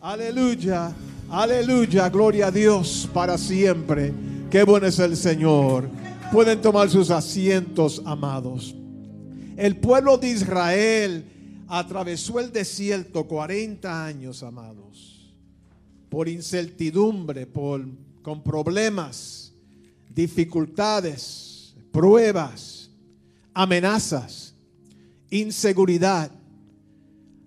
Aleluya, aleluya, gloria a Dios para siempre. Qué bueno es el Señor. Pueden tomar sus asientos, amados. El pueblo de Israel atravesó el desierto 40 años, amados, por incertidumbre, por, con problemas, dificultades, pruebas, amenazas, inseguridad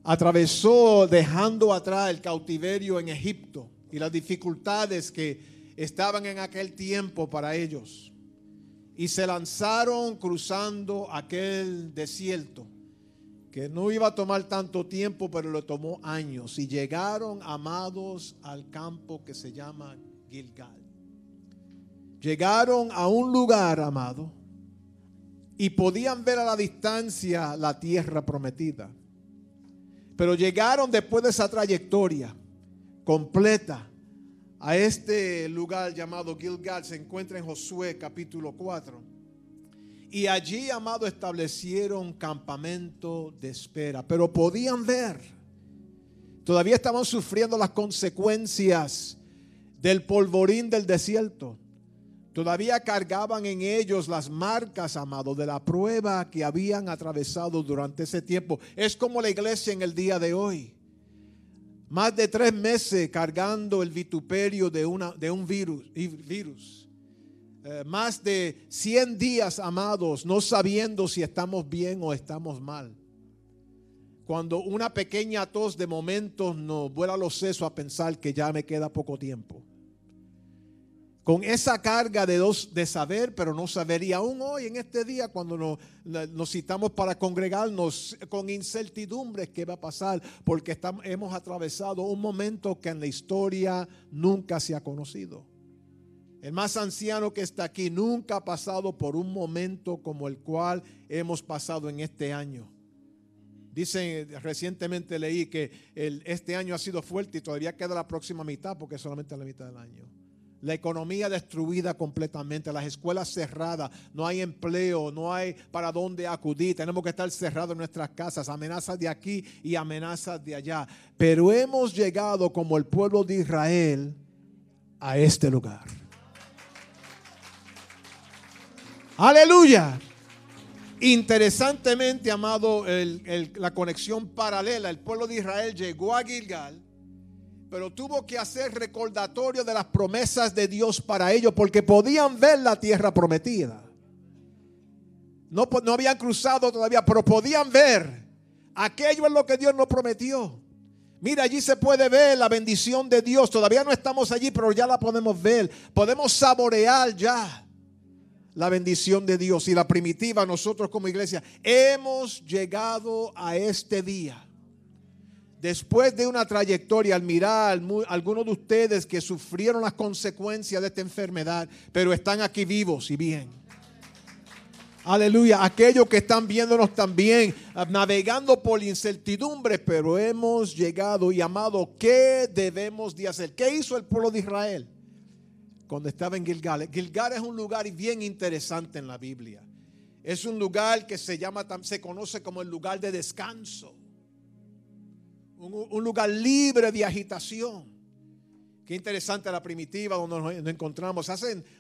atravesó dejando atrás el cautiverio en Egipto y las dificultades que estaban en aquel tiempo para ellos. Y se lanzaron cruzando aquel desierto, que no iba a tomar tanto tiempo, pero le tomó años. Y llegaron, amados, al campo que se llama Gilgal. Llegaron a un lugar, amado, y podían ver a la distancia la tierra prometida. Pero llegaron después de esa trayectoria completa a este lugar llamado Gilgal. Se encuentra en Josué capítulo 4. Y allí, amado, establecieron campamento de espera. Pero podían ver, todavía estaban sufriendo las consecuencias del polvorín del desierto. Todavía cargaban en ellos las marcas, amados, de la prueba que habían atravesado durante ese tiempo. Es como la iglesia en el día de hoy. Más de tres meses cargando el vituperio de, una, de un virus. virus. Eh, más de 100 días, amados, no sabiendo si estamos bien o estamos mal. Cuando una pequeña tos de momento nos vuela los sesos a pensar que ya me queda poco tiempo con esa carga de, dos, de saber, pero no saber. Y aún hoy, en este día, cuando nos, citamos para congregarnos con incertidumbre, ¿qué va a pasar? Porque estamos, hemos atravesado un momento que en la historia nunca se ha conocido. El más anciano que está aquí nunca ha pasado por un momento como el cual hemos pasado en este año. Dicen, recientemente leí que este año ha sido fuerte y todavía queda la próxima mitad porque es solamente la mitad del año. La economía destruida completamente, las escuelas cerradas, no hay empleo, no hay para dónde acudir, tenemos que estar cerrados en nuestras casas, amenazas de aquí y amenazas de allá. Pero hemos llegado como el pueblo de Israel a este lugar. Aleluya. Interesantemente, amado, la conexión paralela, el pueblo de Israel llegó a Gilgal pero tuvo que hacer recordatorio de las promesas de Dios para ellos, porque podían ver la tierra prometida. No, no habían cruzado todavía, pero podían ver. Aquello es lo que Dios nos prometió. Mira, allí se puede ver la bendición de Dios. Todavía no estamos allí, pero ya la podemos ver. Podemos saborear ya la bendición de Dios. Y la primitiva, nosotros como iglesia, hemos llegado a este día después de una trayectoria, al mirar algunos de ustedes que sufrieron las consecuencias de esta enfermedad, pero están aquí vivos y bien. Aleluya. Aquellos que están viéndonos también, ah, navegando por incertidumbre, pero hemos llegado y amado, ¿qué debemos de hacer? ¿Qué hizo el pueblo de Israel cuando estaba en Gilgal? Gilgal es un lugar bien interesante en la Biblia. Es un lugar que se llama, se conoce como el lugar de descanso un, lugar libre de agitación. Qué interesante la primitiva donde nos, encontramos.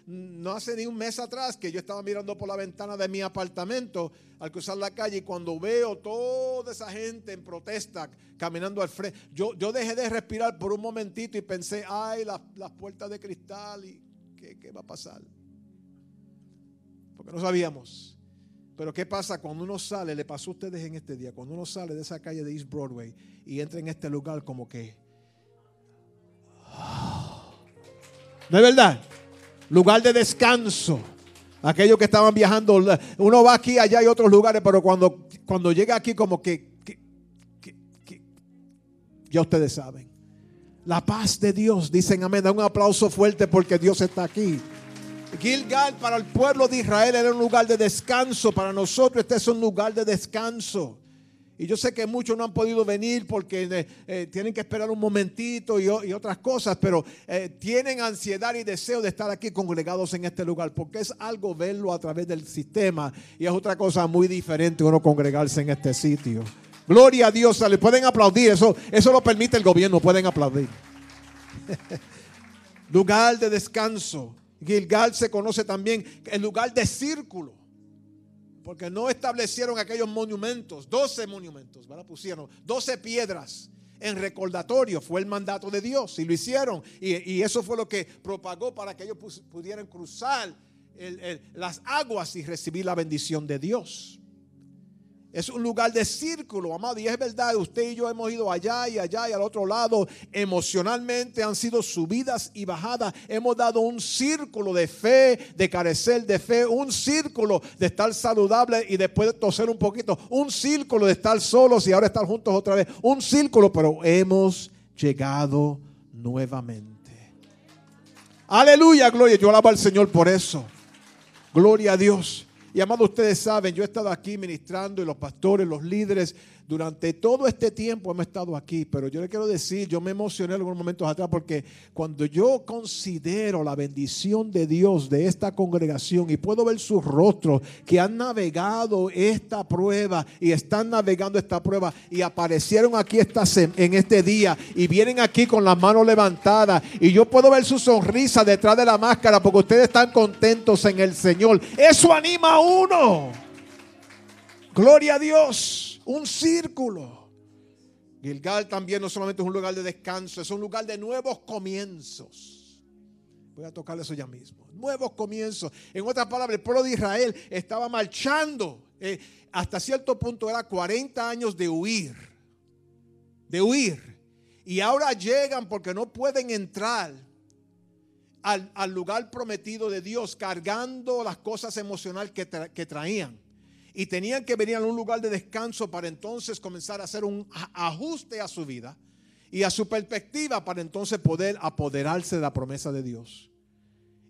No hace ni un mes atrás que yo estaba mirando por la ventana de mi apartamento al cruzar la calle y cuando veo toda esa gente en protesta caminando al frente, yo, yo dejé de respirar por un momentito y pensé, ay, las, las puertas de cristal y ¿qué, ¿qué va a pasar? Porque no sabíamos. Pero ¿qué pasa cuando uno sale? Le pasó a ustedes en este día. Cuando uno sale de esa calle de East Broadway y entra en este lugar como que... ¿No es verdad? Lugar de descanso. Aquellos que estaban viajando, uno va aquí, allá hay otros lugares, pero cuando, cuando llega aquí como que, ya ustedes saben. La paz de Dios, dicen amén. Da un aplauso fuerte porque Dios está aquí. Gilgal para el pueblo de Israel era un lugar de descanso. Para nosotros este es un lugar de descanso. Y yo sé que muchos no han podido venir porque eh, eh, tienen que esperar un momentito y, otras cosas, pero eh, tienen ansiedad y deseo de estar aquí congregados en este lugar, porque es algo verlo a través del sistema y es otra cosa muy diferente uno congregarse en este sitio. Gloria a Dios, le pueden aplaudir, eso, eso lo permite el gobierno, pueden aplaudir. lugar de descanso. Gilgal se conoce también el lugar de círculo. Porque no establecieron aquellos monumentos, 12 monumentos. Pusieron 12 piedras en recordatorio. Fue el mandato de Dios y lo hicieron. Y, eso fue lo que propagó para que ellos pudieran cruzar las aguas y recibir la bendición de Dios. Es un lugar de círculo, amado. Y es verdad, usted y yo hemos ido allá y allá y al otro lado. Emocionalmente han sido subidas y bajadas. Hemos dado un círculo de fe, de carecer de fe. Un círculo de estar saludable y después de toser un poquito. Un círculo de estar solos y ahora estar juntos otra vez. Un círculo, pero hemos llegado nuevamente. Aleluya, gloria. Yo alabo al Señor por eso. Gloria a Dios. Y amado, ustedes saben, yo he estado aquí ministrando y los pastores, los líderes, durante todo este tiempo hemos estado aquí, pero yo le quiero decir, yo me emocioné algunos momentos atrás porque cuando yo considero la bendición de Dios de esta congregación y puedo ver sus rostros que han navegado esta prueba y están navegando esta prueba y aparecieron aquí en este día y vienen aquí con las manos levantadas y yo puedo ver su sonrisa detrás de la máscara porque ustedes están contentos en el Señor. Eso anima a uno. Gloria a Dios un círculo. Gilgal también no solamente es un lugar de descanso, es un lugar de nuevos comienzos. Voy a tocar eso ya mismo. Nuevos comienzos. En otras palabras, el pueblo de Israel estaba marchando. Eh, hasta cierto punto era 40 años de huir. De huir. Y ahora llegan porque no pueden entrar al, lugar prometido de Dios cargando las cosas emocionales que traían y tenían que venir a un lugar de descanso para entonces comenzar a hacer un ajuste a su vida y a su perspectiva para entonces poder apoderarse de la promesa de Dios.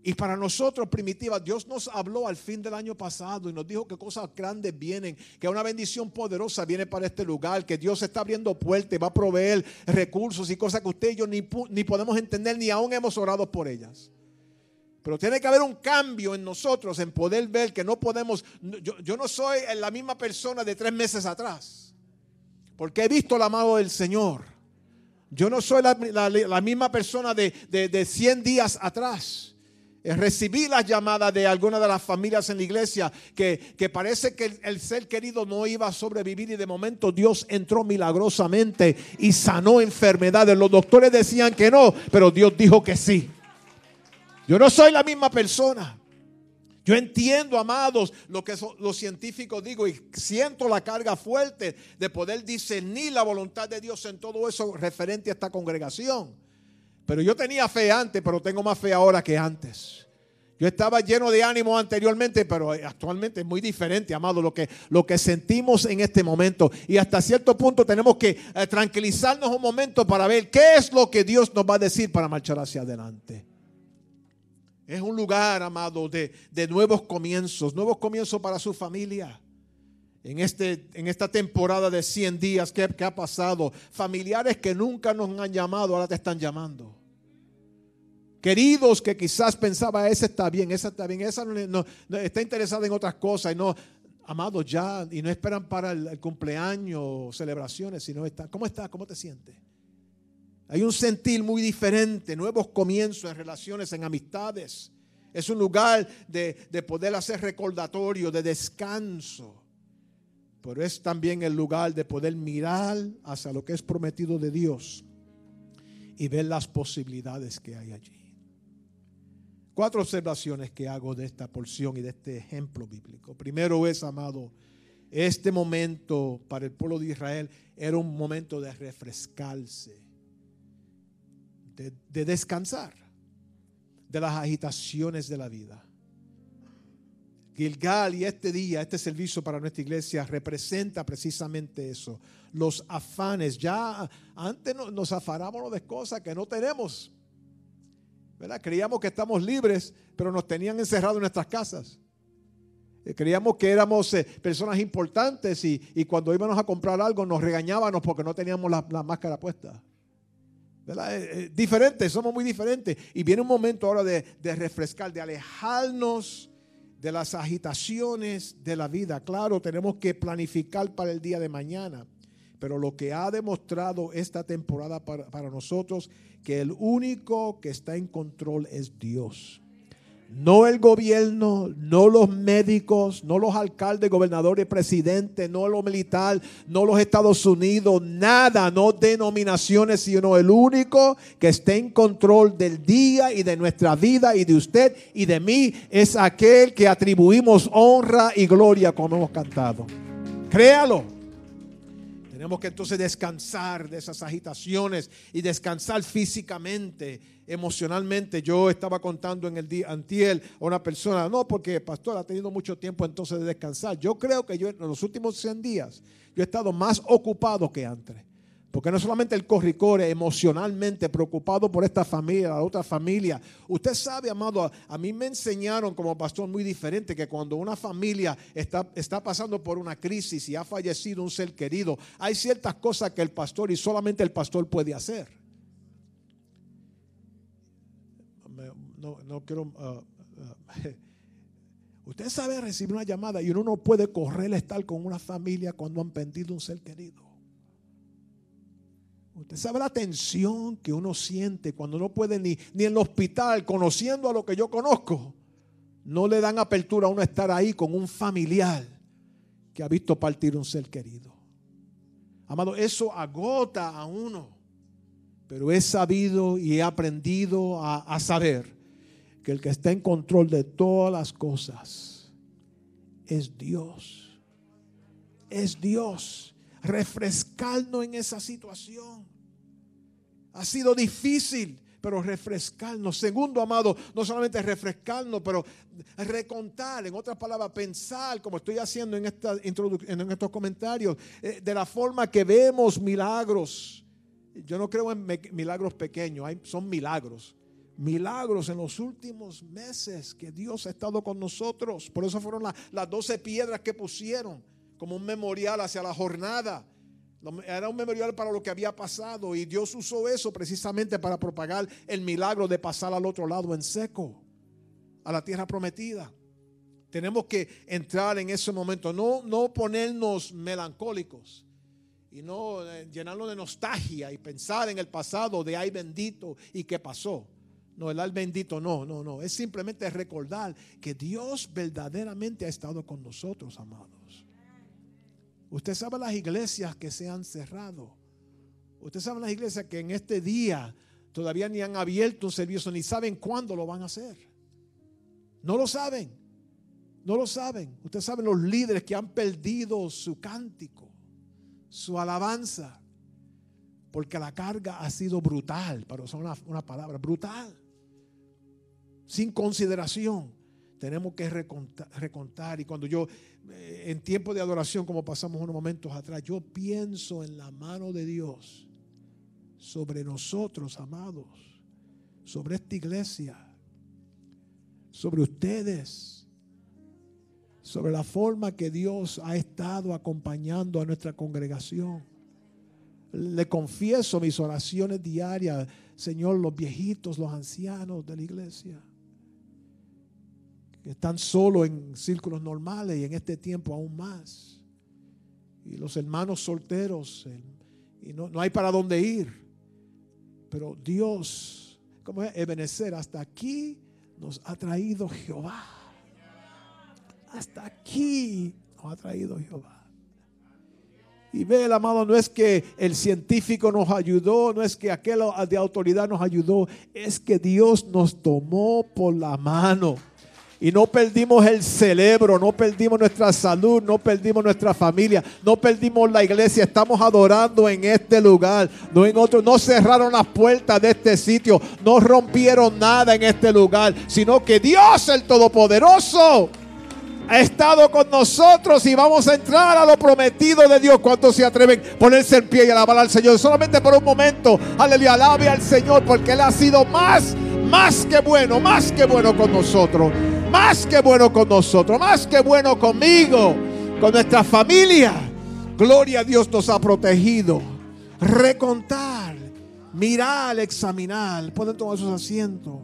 Y para nosotros, primitiva, Dios nos habló al fin del año pasado y nos dijo que cosas grandes vienen, que una bendición poderosa viene para este lugar, que Dios está abriendo puertas, va a proveer recursos y cosas que usted y yo ni, ni podemos entender, ni aún hemos orado por ellas. Pero tiene que haber un cambio en nosotros, en poder ver que no podemos, yo, no soy la misma persona de tres meses atrás, porque he visto la mano del Señor. Yo no soy la, misma persona de, de, 100 días atrás. Eh, recibí las llamadas de algunas de las familias en la iglesia que, que parece que el, ser querido no iba a sobrevivir y de momento Dios entró milagrosamente y sanó enfermedades. Los doctores decían que no, pero Dios dijo que sí. Yo no soy la misma persona. Yo entiendo, amados, lo que los científicos digo y siento la carga fuerte de poder discernir la voluntad de Dios en todo eso referente a esta congregación. Pero yo tenía fe antes, pero tengo más fe ahora que antes. Yo estaba lleno de ánimo anteriormente, pero actualmente es muy diferente, amado, lo que, lo que sentimos en este momento. Y hasta cierto punto tenemos que eh, tranquilizarnos un momento para ver qué es lo que Dios nos va a decir para marchar hacia adelante. Es un lugar, amado, de, nuevos comienzos, nuevos comienzos para su familia. En, este, en esta temporada de 100 días, ¿qué, ha pasado? Familiares que nunca nos han llamado, ahora te están llamando. Queridos que quizás pensaba, ese está bien, esa está bien, esa no, está interesada en otras cosas y no, amados ya, y no esperan para el, el cumpleaños, celebraciones, sino está, ¿cómo estás? ¿Cómo te sientes? Hay un sentir muy diferente, nuevos comienzos en relaciones, en amistades. Es un lugar de, poder hacer recordatorio, de descanso. Pero es también el lugar de poder mirar hacia lo que es prometido de Dios y ver las posibilidades que hay allí. Cuatro observaciones que hago de esta porción y de este ejemplo bíblico. Primero es, amado, este momento para el pueblo de Israel era un momento de refrescarse de, descansar de las agitaciones de la vida. Gilgal y este día, este servicio para nuestra iglesia representa precisamente eso. Los afanes. Ya antes nos afanábamos de cosas que no tenemos. ¿verdad? Creíamos que estamos libres, pero nos tenían encerrados en nuestras casas. Eh, creíamos que éramos eh, personas importantes y, cuando íbamos a comprar algo nos regañábamos porque no teníamos la, la máscara puesta. Eh, eh, diferentes, somos muy diferentes. Y viene un momento ahora de, refrescar, de alejarnos de las agitaciones de la vida. Claro, tenemos que planificar para el día de mañana. Pero lo que ha demostrado esta temporada para, para nosotros, que el único que está en control es Dios. No el gobierno, no los médicos, no los alcaldes, gobernadores, presidentes, no lo militar, no los Estados Unidos, nada, no denominaciones, sino el único que esté en control del día y de nuestra vida y de usted y de mí es aquel que atribuimos honra y gloria como hemos cantado. Créalo. Tenemos que entonces descansar de esas agitaciones y descansar físicamente, emocionalmente. Yo estaba contando en el día antiel a una persona, no, porque pastor ha tenido mucho tiempo entonces de descansar. Yo creo que yo en los últimos 100 días yo he estado más ocupado que antes. Porque no solamente el corricore emocionalmente preocupado por esta familia, la otra familia. Usted sabe, amado, a, mí me enseñaron como pastor muy diferente que cuando una familia está, está pasando por una crisis y ha fallecido un ser querido, hay ciertas cosas que el pastor y solamente el pastor puede hacer. No, quiero... Uh, uh, usted sabe recibir una llamada y uno no puede correr a estar con una familia cuando han perdido un ser querido. Usted sabe la tensión que uno siente cuando no puede ni, ni en el hospital, conociendo a lo que yo conozco, no le dan apertura a uno estar ahí con un familiar que ha visto partir un ser querido. Amado, eso agota a uno. Pero he sabido y he aprendido a, a saber que el que está en control de todas las cosas es Dios. Es Dios refrescarnos en esa situación. Ha sido difícil, pero refrescarnos. Segundo, amado, no solamente refrescarnos, pero recontar, en otras palabras, pensar, como estoy haciendo en, esta en estos comentarios, eh, de la forma que vemos milagros. Yo no creo en milagros pequeños, hay, son milagros. Milagros en los últimos meses que Dios ha estado con nosotros. Por eso fueron las doce piedras que pusieron como un memorial hacia la jornada. Era un memorial para lo que había pasado y Dios usó eso precisamente para propagar el milagro de pasar al otro lado en seco, a la tierra prometida. Tenemos que entrar en ese momento, no, no ponernos melancólicos y no eh, llenarnos de nostalgia y pensar en el pasado de ay bendito y qué pasó. No, el ay bendito no, no, no. Es simplemente recordar que Dios verdaderamente ha estado con nosotros, amados. Usted sabe las iglesias que se han cerrado. Usted sabe las iglesias que en este día todavía ni han abierto un servicio ni saben cuándo lo van a hacer. No lo saben. No lo saben. Usted sabe los líderes que han perdido su cántico, su alabanza, porque la carga ha sido brutal, para usar una, una palabra, brutal, sin consideración tenemos que recontar, Y cuando yo, eh, en tiempo de adoración, como pasamos unos momentos atrás, yo pienso en la mano de Dios sobre nosotros, amados, sobre esta iglesia, sobre ustedes, sobre la forma que Dios ha estado acompañando a nuestra congregación. Le confieso mis oraciones diarias, Señor, los viejitos, los ancianos de la iglesia están solo en círculos normales y en este tiempo aún más. Y los hermanos solteros, y no, hay para dónde ir. Pero Dios, como es Ebenezer, hasta aquí nos ha traído Jehová. Hasta aquí nos ha traído Jehová. Y ve, el amado, no es que el científico nos ayudó, no es que aquel de autoridad nos ayudó, es que Dios nos tomó por la mano y no perdimos el cerebro, no perdimos nuestra salud, no perdimos nuestra familia, no perdimos la iglesia. Estamos adorando en este lugar, no en otro. No cerraron las puertas de este sitio, no rompieron nada en este lugar, sino que Dios el Todopoderoso ha estado con nosotros y vamos a entrar a lo prometido de Dios. ¿Cuántos se atreven a ponerse en pie y alabar al Señor? Solamente por un momento, aleluya, alabe al Señor porque Él ha sido más, más que bueno, más que bueno con nosotros más que bueno con nosotros, más que bueno conmigo, con nuestra familia. Gloria a Dios nos ha protegido. Recontar, mirar, examinar. Pueden tomar sus asientos.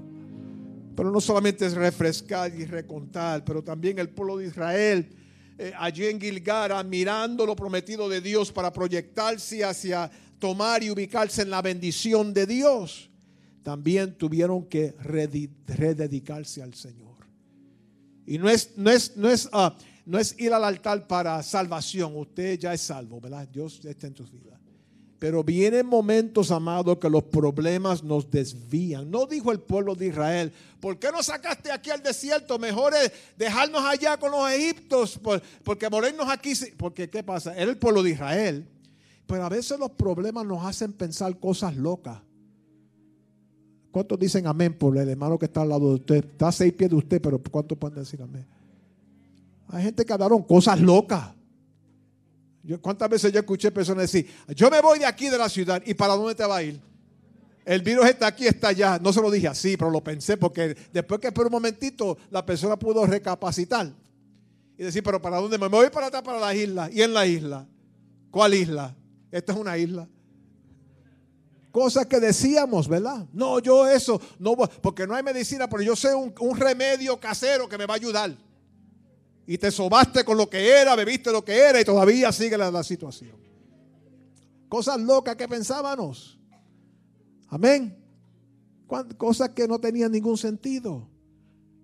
Pero no solamente es refrescar y recontar, pero también el pueblo de Israel eh, allí en Gilgara mirando lo prometido de Dios para proyectarse hacia tomar y ubicarse en la bendición de Dios, también tuvieron que rededicarse al Señor. Y no es, no es, no es, ah, no es ir al altar para salvación. Usted ya es salvo, ¿verdad? Dios está en tus vidas. Pero vienen momentos, amados, que los problemas nos desvían. No dijo el pueblo de Israel, ¿por qué nos sacaste aquí al desierto? Mejor es dejarnos allá con los egiptos, porque morirnos aquí. Porque, ¿qué pasa? Era el pueblo de Israel. Pero a veces los problemas nos hacen pensar cosas locas. ¿Cuántos dicen amén por el hermano que está al lado de usted? Está a seis pies de usted, pero ¿cuántos pueden decir amén? Hay gente que hablaron cosas locas. ¿Cuántas veces yo escuché personas decir, yo me voy de aquí de la ciudad y para dónde te va a ir? El virus está aquí, está allá. No se lo dije así, pero lo pensé porque después que por un momentito la persona pudo recapacitar y decir, pero ¿para dónde me voy? Para atrás, para la isla. ¿Y en la isla? ¿Cuál isla? Esta es una isla. Cosas que decíamos, ¿verdad? No, yo eso, no porque no hay medicina, pero yo sé un, remedio casero que me va a ayudar y te sobaste con lo que era, bebiste lo que era y todavía sigue la, situación. Cosas locas que pensábamos. Amén. Cosas que no tenían ningún sentido.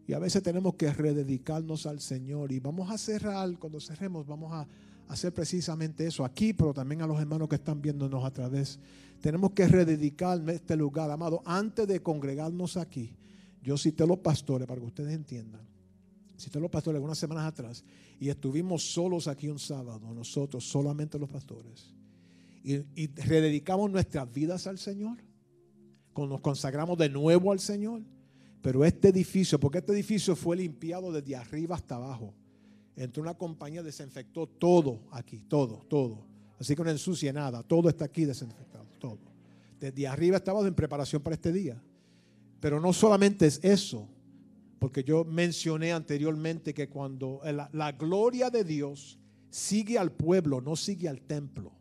Y a veces tenemos que rededicarnos al Señor. Y vamos a cerrar, cuando cerremos, vamos a hacer precisamente eso aquí, pero también a los hermanos que están viéndonos a través. Tenemos que rededicar este lugar, amado. Antes de congregarnos aquí, yo cité a los pastores para que ustedes entiendan te los pastores algunas semanas atrás y estuvimos solos aquí un sábado, nosotros, solamente los pastores, y, y rededicamos nuestras vidas al Señor, nos consagramos de nuevo al Señor. Pero este edificio, porque este edificio fue limpiado desde arriba hasta abajo. Entró una compañía, desinfectó todo aquí, todo, todo. Así que no ensucie nada, todo está aquí desinfectado, todo. Desde arriba estábamos en preparación para este día. Pero no solamente es eso, porque yo mencioné anteriormente que cuando la, gloria de Dios sigue al pueblo, no sigue al templo.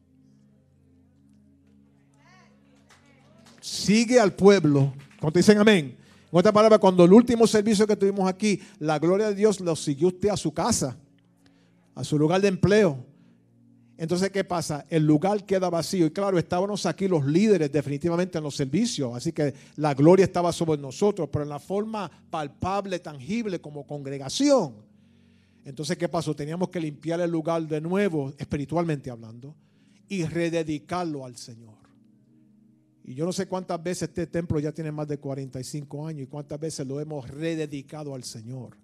Sigue al pueblo. Cuando dicen amén. En otra palabra, cuando el último servicio que tuvimos aquí, la gloria de Dios lo siguió usted a su casa, a su lugar de empleo, entonces, ¿qué pasa? El lugar queda vacío. Y claro, estábamos aquí los líderes definitivamente en los servicios. Así que la gloria estaba sobre nosotros, pero en la forma palpable, tangible como congregación. Entonces, ¿qué pasó? Teníamos que limpiar el lugar de nuevo, espiritualmente hablando, y rededicarlo al Señor. Y yo no sé cuántas veces este templo ya tiene más de 45 años y cuántas veces lo hemos rededicado al Señor.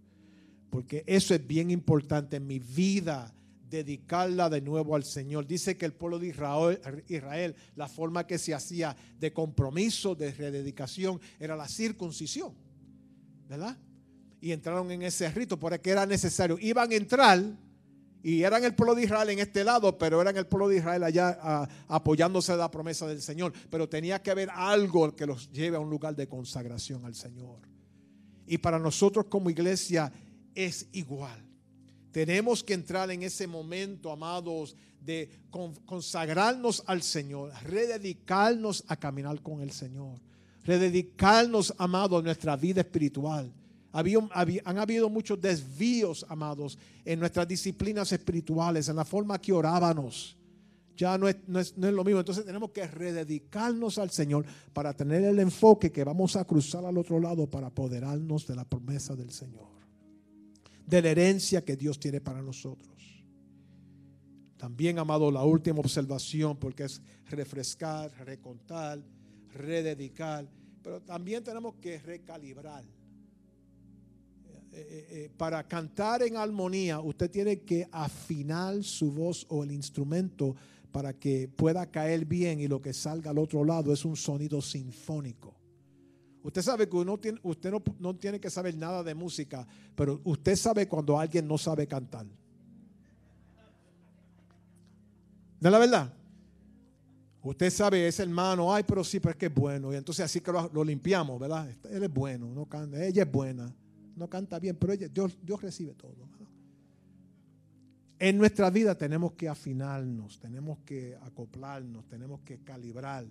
Porque eso es bien importante en mi vida dedicarla de nuevo al Señor. Dice que el pueblo de Israel, la forma que se hacía de compromiso, de rededicación, era la circuncisión. ¿Verdad? Y entraron en ese rito porque era necesario. Iban a entrar y eran el pueblo de Israel en este lado, pero eran el pueblo de Israel allá apoyándose de la promesa del Señor. Pero tenía que haber algo que los lleve a un lugar de consagración al Señor. Y para nosotros como iglesia es igual. Tenemos que entrar en ese momento, amados, de consagrarnos al Señor, rededicarnos a caminar con el Señor, rededicarnos, amados, a nuestra vida espiritual. han habido muchos desvíos, amados, en nuestras disciplinas espirituales, en la forma que orábamos. Ya no es, no es lo mismo. Entonces tenemos que rededicarnos al Señor para tener el enfoque que vamos a cruzar al otro lado para apoderarnos de la promesa del Señor de la herencia que Dios tiene para nosotros. También, amado, la última observación, porque es refrescar, recontar, rededicar, pero también tenemos que recalibrar. Eh, eh, eh, para cantar en armonía, usted tiene que afinar su voz o el instrumento para que pueda caer bien y lo que salga al otro lado es un sonido sinfónico. Usted sabe que usted no, tiene que saber nada de música, pero usted sabe cuando alguien no sabe cantar. ¿No es la verdad? Usted sabe, ese hermano, ay, pero sí, pero es que es bueno. Y entonces así que lo, limpiamos, ¿verdad? Él es bueno, no canta, ella es buena, no canta bien, pero ella, Dios, Dios recibe todo. En nuestra vida tenemos que afinarnos, tenemos que acoplarnos, tenemos que calibrar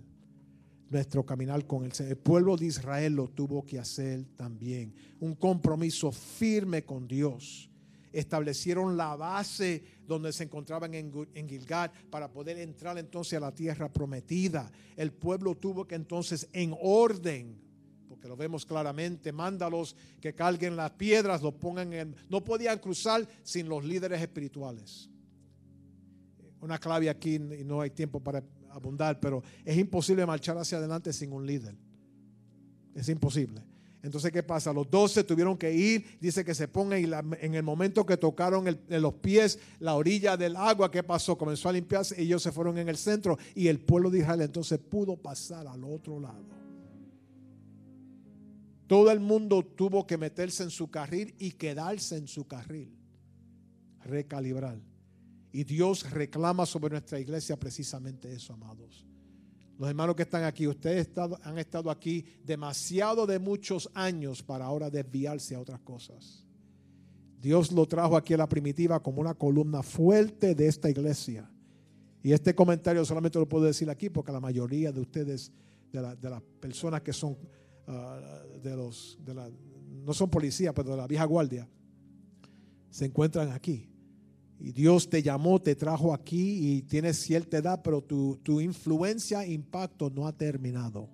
nuestro caminar con el Señor. El pueblo de Israel lo tuvo que hacer también. Un compromiso firme con Dios. establecieron la base donde se encontraban en, en Gilgad para poder entrar entonces a la tierra prometida. El pueblo tuvo que entonces en orden porque lo vemos claramente, mándalos que carguen las piedras, lo pongan en... No podían cruzar sin los líderes espirituales. Una clave aquí, y no hay tiempo para abundar, pero es imposible marchar hacia adelante sin un líder. Es imposible. Entonces, ¿qué pasa? Los doce tuvieron que ir, dice que se pongan y en el momento que tocaron los pies la orilla del agua, ¿qué pasó? Comenzó a limpiarse ellos se fueron en el centro y el pueblo de Israel entonces pudo pasar al otro lado. Todo el mundo tuvo que meterse en su carril y quedarse en su carril, recalibrar. Y Dios reclama sobre nuestra iglesia precisamente eso, amados. Los hermanos que están aquí, ustedes han estado aquí demasiado de muchos años para ahora desviarse a otras cosas. Dios lo trajo aquí a la primitiva como una columna fuerte de esta iglesia. Y este comentario solamente lo puedo decir aquí porque la mayoría de ustedes, de, las personas que son ah, de los, de la, no son policías, pero de la vieja guardia, se encuentran aquí. Y Dios te llamó, te trajo aquí y tienes cierta edad, pero tu, tu influencia, impacto no ha terminado.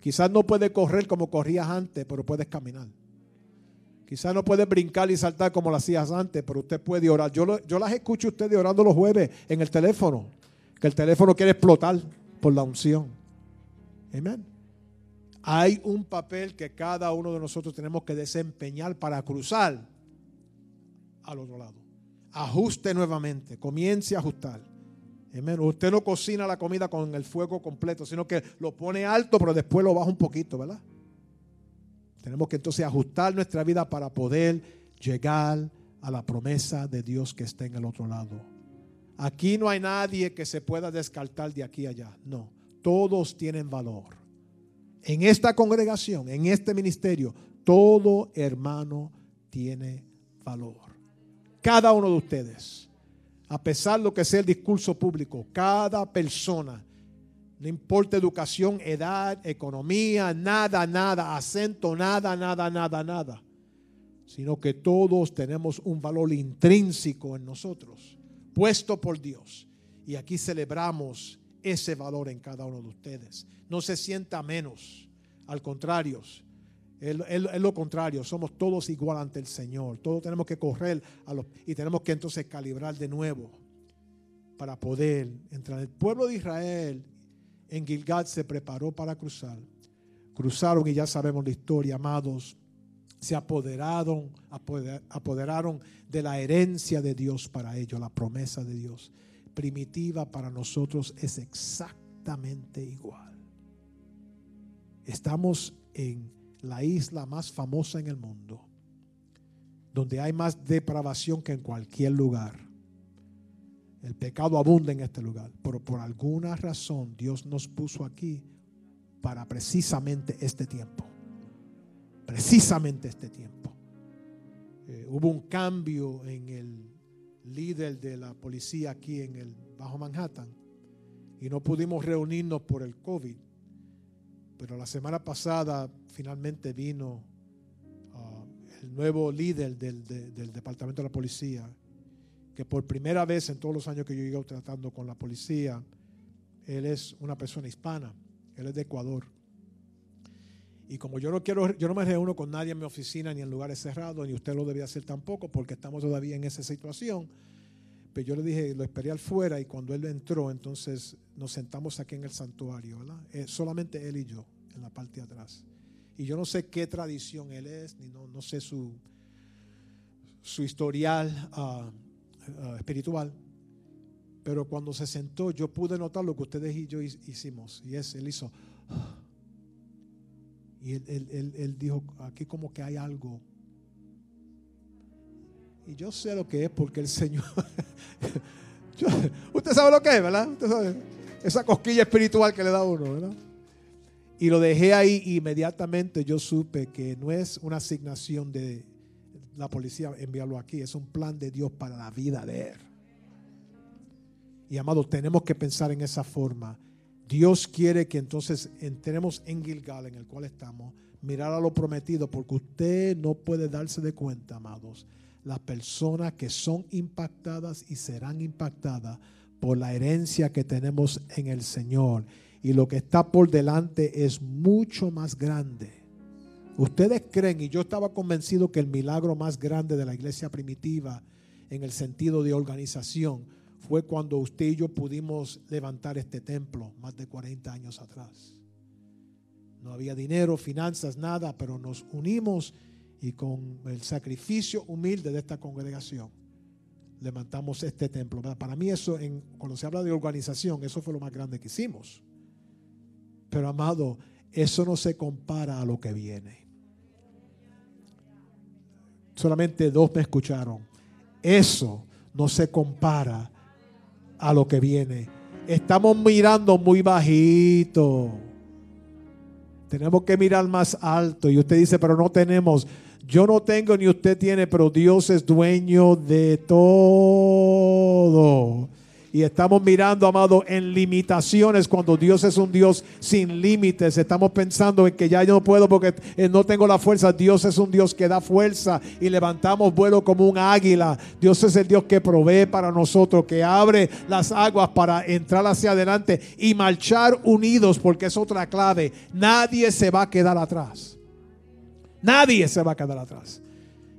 Quizás no puedes correr como corrías antes, pero puedes caminar. Quizás no puedes brincar y saltar como lo hacías antes, pero usted puede orar. Yo, yo las escucho a ustedes orando los jueves en el teléfono, que el teléfono quiere explotar por la unción. Amén. Hay un papel que cada uno de nosotros tenemos que desempeñar para cruzar al otro lado ajuste nuevamente, comience a ajustar. Usted no cocina la comida con el fuego completo, sino que lo pone alto, pero después lo baja un poquito, ¿verdad? Tenemos que entonces ajustar nuestra vida para poder llegar a la promesa de Dios que está en el otro lado. Aquí no hay nadie que se pueda descartar de aquí a allá. No, todos tienen valor. En esta congregación, en este ministerio, todo hermano tiene valor cada uno de ustedes, a pesar de lo que sea el discurso público, cada persona, no importa educación, edad, economía, nada, nada, acento, nada, nada, nada, nada, sino que todos tenemos un valor intrínseco en nosotros, puesto por Dios. Y aquí celebramos ese valor en cada uno de ustedes. No se sienta menos, al contrario, es, lo contrario, somos todos igual ante el Señor. Todos tenemos que correr a los, y tenemos que entonces calibrar de nuevo para poder entrar. El pueblo de Israel en Gilgad se preparó para cruzar. Cruzaron y ya sabemos la historia, amados. Se apoderaron, apoderaron de la herencia de Dios para ellos, la promesa de Dios. Primitiva para nosotros es exactamente igual. Estamos en la isla más famosa en el mundo, donde hay más depravación que en cualquier lugar. El pecado abunda en este lugar, pero por alguna razón Dios nos puso aquí para precisamente este tiempo. Precisamente este tiempo. Eh, hubo un cambio en el líder de la policía aquí en el Bajo Manhattan y no pudimos reunirnos por el COVID pero la semana pasada finalmente vino uh, el nuevo líder del, departamento de la policía, que por primera vez en todos los años que yo llego tratando con la policía, él es una persona hispana, él es de Ecuador. Y como yo no quiero, yo no me reúno con nadie en mi oficina ni en lugares cerrados, ni usted lo debía hacer tampoco, porque estamos todavía en esa situación. Pero yo le dije, lo esperé afuera y cuando él entró, entonces nos sentamos aquí en el santuario, ¿verdad? Eh, solamente él y yo, en la parte de atrás. Y yo no sé qué tradición él es, ni no, no sé su, su historial ah, ah, espiritual. Pero cuando se sentó, yo pude notar lo que ustedes y yo hicimos. Y es, él hizo. Y él, él dijo, aquí como que hay algo y yo sé lo que es porque el Señor... usted sabe lo que es, ¿verdad? Usted sabe. Esa cosquilla espiritual que le da a uno, ¿verdad? Y lo dejé ahí inmediatamente yo supe que no es una asignación de la policía enviarlo aquí, es un plan de Dios para la vida de él. Y amado, tenemos que pensar en esa forma. Dios quiere que entonces entremos en Gilgal, en el cual estamos, mirar a lo prometido, porque usted no puede darse de cuenta, amados, las personas que son impactadas y serán impactadas por la herencia que tenemos en el Señor. Y lo que está por delante es mucho más grande. Ustedes creen, y yo estaba convencido que el milagro más grande de la iglesia primitiva en el sentido de organización fue cuando usted y yo pudimos levantar este templo más de 40 años atrás. No había dinero, finanzas, nada, pero nos unimos y con el sacrificio humilde de esta congregación levantamos este templo. Para mí eso, en, cuando se habla de organización, eso fue lo más grande que hicimos. Pero amado, eso no se compara a lo que viene. Solamente dos me escucharon. Eso no se compara a lo que viene. Estamos mirando muy bajito. Tenemos que mirar más alto. Y usted dice, pero no tenemos. Yo no tengo ni usted tiene, pero Dios es dueño de todo. Y estamos mirando, amado, en limitaciones cuando Dios es un Dios sin límites. Estamos pensando en que ya yo no puedo porque eh, no tengo la fuerza. Dios es un Dios que da fuerza y levantamos vuelo como un águila. Dios es el Dios que provee para nosotros, que abre las aguas para entrar hacia adelante y marchar unidos porque es otra clave. Nadie se va a quedar atrás. Nadie se va a quedar atrás,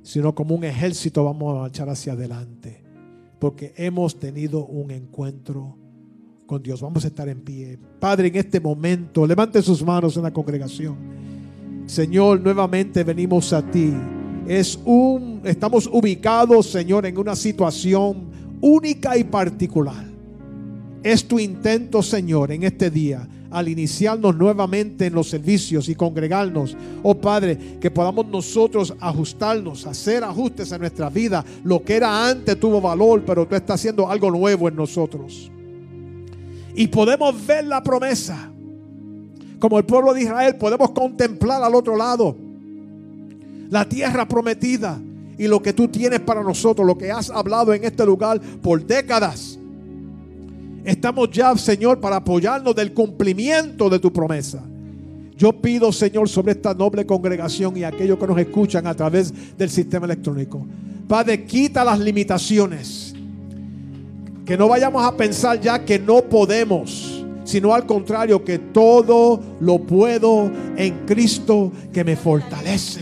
sino como un ejército vamos a marchar hacia adelante, porque hemos tenido un encuentro con Dios. Vamos a estar en pie. Padre, en este momento, levante sus manos en la congregación. Señor, nuevamente venimos a ti. Es un estamos ubicados, Señor, en una situación única y particular. Es tu intento, Señor, en este día al iniciarnos nuevamente en los servicios y congregarnos. Oh Padre, que podamos nosotros ajustarnos, hacer ajustes a nuestra vida. Lo que era antes tuvo valor, pero tú estás haciendo algo nuevo en nosotros. Y podemos ver la promesa. Como el pueblo de Israel, podemos contemplar al otro lado la tierra prometida y lo que tú tienes para nosotros, lo que has hablado en este lugar por décadas. Estamos ya, Señor, para apoyarnos del cumplimiento de tu promesa. Yo pido, Señor, sobre esta noble congregación y aquellos que nos escuchan a través del sistema electrónico. Padre, quita las limitaciones. Que no vayamos a pensar ya que no podemos, sino al contrario, que todo lo puedo en Cristo que me fortalece.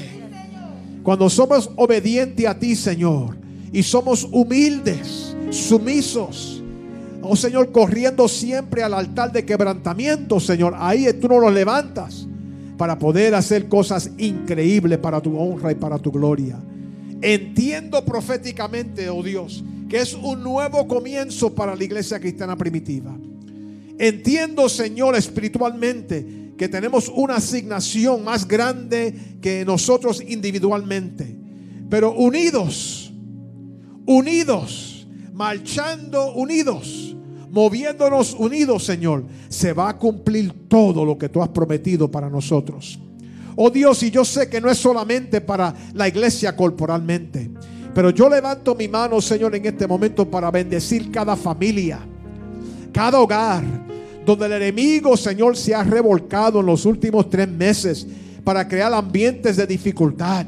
Cuando somos obedientes a ti, Señor, y somos humildes, sumisos, Oh Señor, corriendo siempre al altar de quebrantamiento, Señor. Ahí tú nos lo levantas para poder hacer cosas increíbles para tu honra y para tu gloria. Entiendo proféticamente, oh Dios, que es un nuevo comienzo para la iglesia cristiana primitiva. Entiendo, Señor, espiritualmente que tenemos una asignación más grande que nosotros individualmente. Pero unidos, unidos, marchando unidos moviéndonos unidos, Señor, se va a cumplir todo lo que tú has prometido para nosotros. Oh Dios, y yo sé que no es solamente para la iglesia corporalmente, pero yo levanto mi mano, Señor, en este momento para bendecir cada familia, cada hogar, donde el enemigo, Señor, se ha revolcado en los últimos tres meses para crear ambientes de dificultad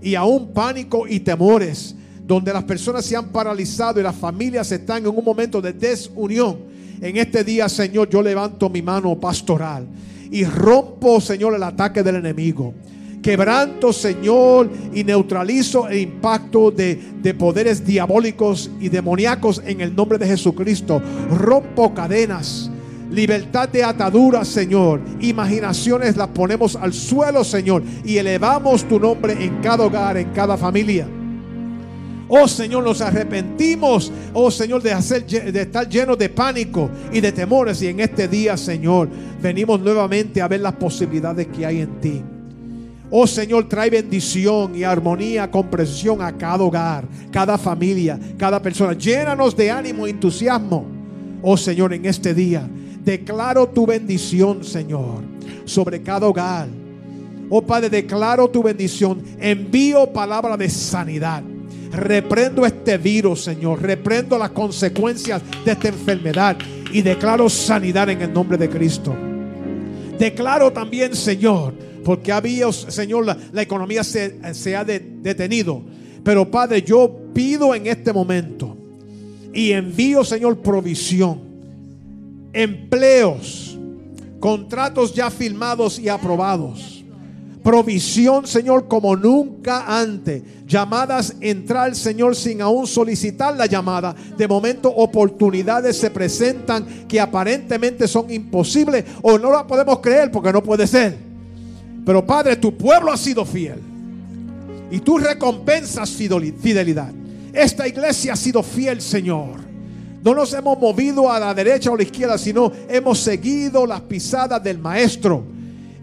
y aún pánico y temores donde las personas se han paralizado y las familias están en un momento de desunión. En este día, Señor, yo levanto mi mano pastoral y rompo, Señor, el ataque del enemigo. Quebranto, Señor, y neutralizo el impacto de, de poderes diabólicos y demoníacos en el nombre de Jesucristo. Rompo cadenas libertad de ataduras, Señor. Imaginaciones las ponemos al suelo, Señor, y elevamos tu nombre en cada hogar, en cada familia. Oh Señor, nos arrepentimos, oh Señor, de, hacer, de estar llenos de pánico y de temores. Y en este día, Señor, venimos nuevamente a ver las posibilidades que hay en ti. Oh Señor, trae bendición y armonía, comprensión a cada hogar, cada familia, cada persona. Llénanos de ánimo y entusiasmo. Oh Señor, en este día declaro tu bendición, Señor, sobre cada hogar. Oh Padre, declaro tu bendición. Envío palabra de sanidad. Reprendo este virus, Señor. Reprendo las consecuencias de esta enfermedad y declaro sanidad en el nombre de Cristo. Declaro también, Señor, porque había, Señor, la, economía se, se ha detenido. Pero Padre, yo pido en este momento y envío, Señor, provisión, empleos, contratos ya firmados y aprobados provisión, Señor, como nunca antes. Llamadas entrar, Señor, sin aún solicitar la llamada. De momento, oportunidades se presentan que aparentemente son imposibles o no las podemos creer porque no puede ser. Pero Padre, tu pueblo ha sido fiel y tú recompensas fidelidad. Esta iglesia ha sido fiel, Señor. No nos hemos movido a la derecha o a la izquierda, sino hemos seguido las pisadas del Maestro.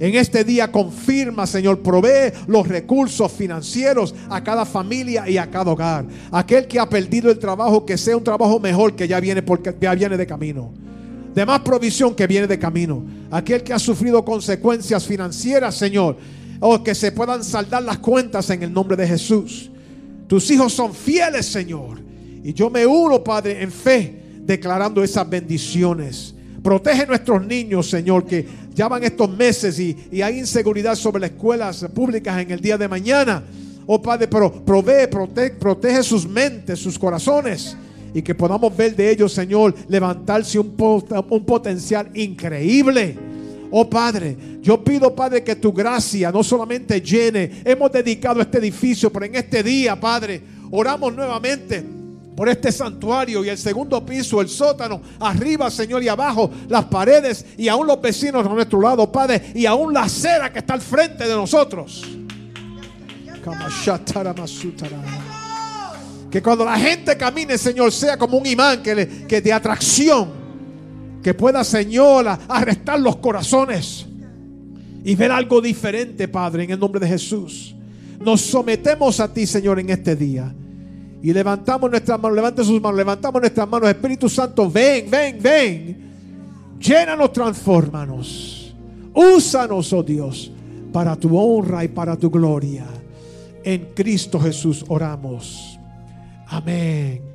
En este día confirma, Señor, provee los recursos financieros a cada familia y a cada hogar. Aquel que ha perdido el trabajo, que sea un trabajo mejor que ya viene porque ya viene de camino. De más provisión que viene de camino. Aquel que ha sufrido consecuencias financieras, Señor, o que se puedan saldar las cuentas en el nombre de Jesús. Tus hijos son fieles, Señor. Y yo me uno, Padre, en fe, declarando esas bendiciones. Protege nuestros niños, Señor, que ya van estos meses y, hay inseguridad sobre las escuelas públicas en el día de mañana. Oh Padre, pero provee, protege, protege sus mentes, sus corazones. Y que podamos ver de ellos, Señor, levantarse un potencial increíble. Oh Padre, yo pido, Padre, que tu gracia no solamente llene. Hemos dedicado este edificio, pero en este día, Padre, oramos nuevamente por este santuario y el segundo piso, el sótano, arriba, Señor, y abajo, las paredes y aún los vecinos a nuestro lado, Padre, y aún la acera que está al frente de nosotros. Que cuando la gente camine, Señor, sea como un imán que, que de atracción, que pueda, Señor, arrestar los corazones y ver algo diferente, Padre, en el nombre de Jesús. Nos sometemos a ti, Señor, en este día. Y levantamos nuestras manos, levante sus manos, levantamos nuestras manos. Espíritu Santo, ven, ven, ven. Llénanos, transfórmanos. Úsanos, oh Dios, para tu honra y para tu gloria. En Cristo Jesús oramos. Amén.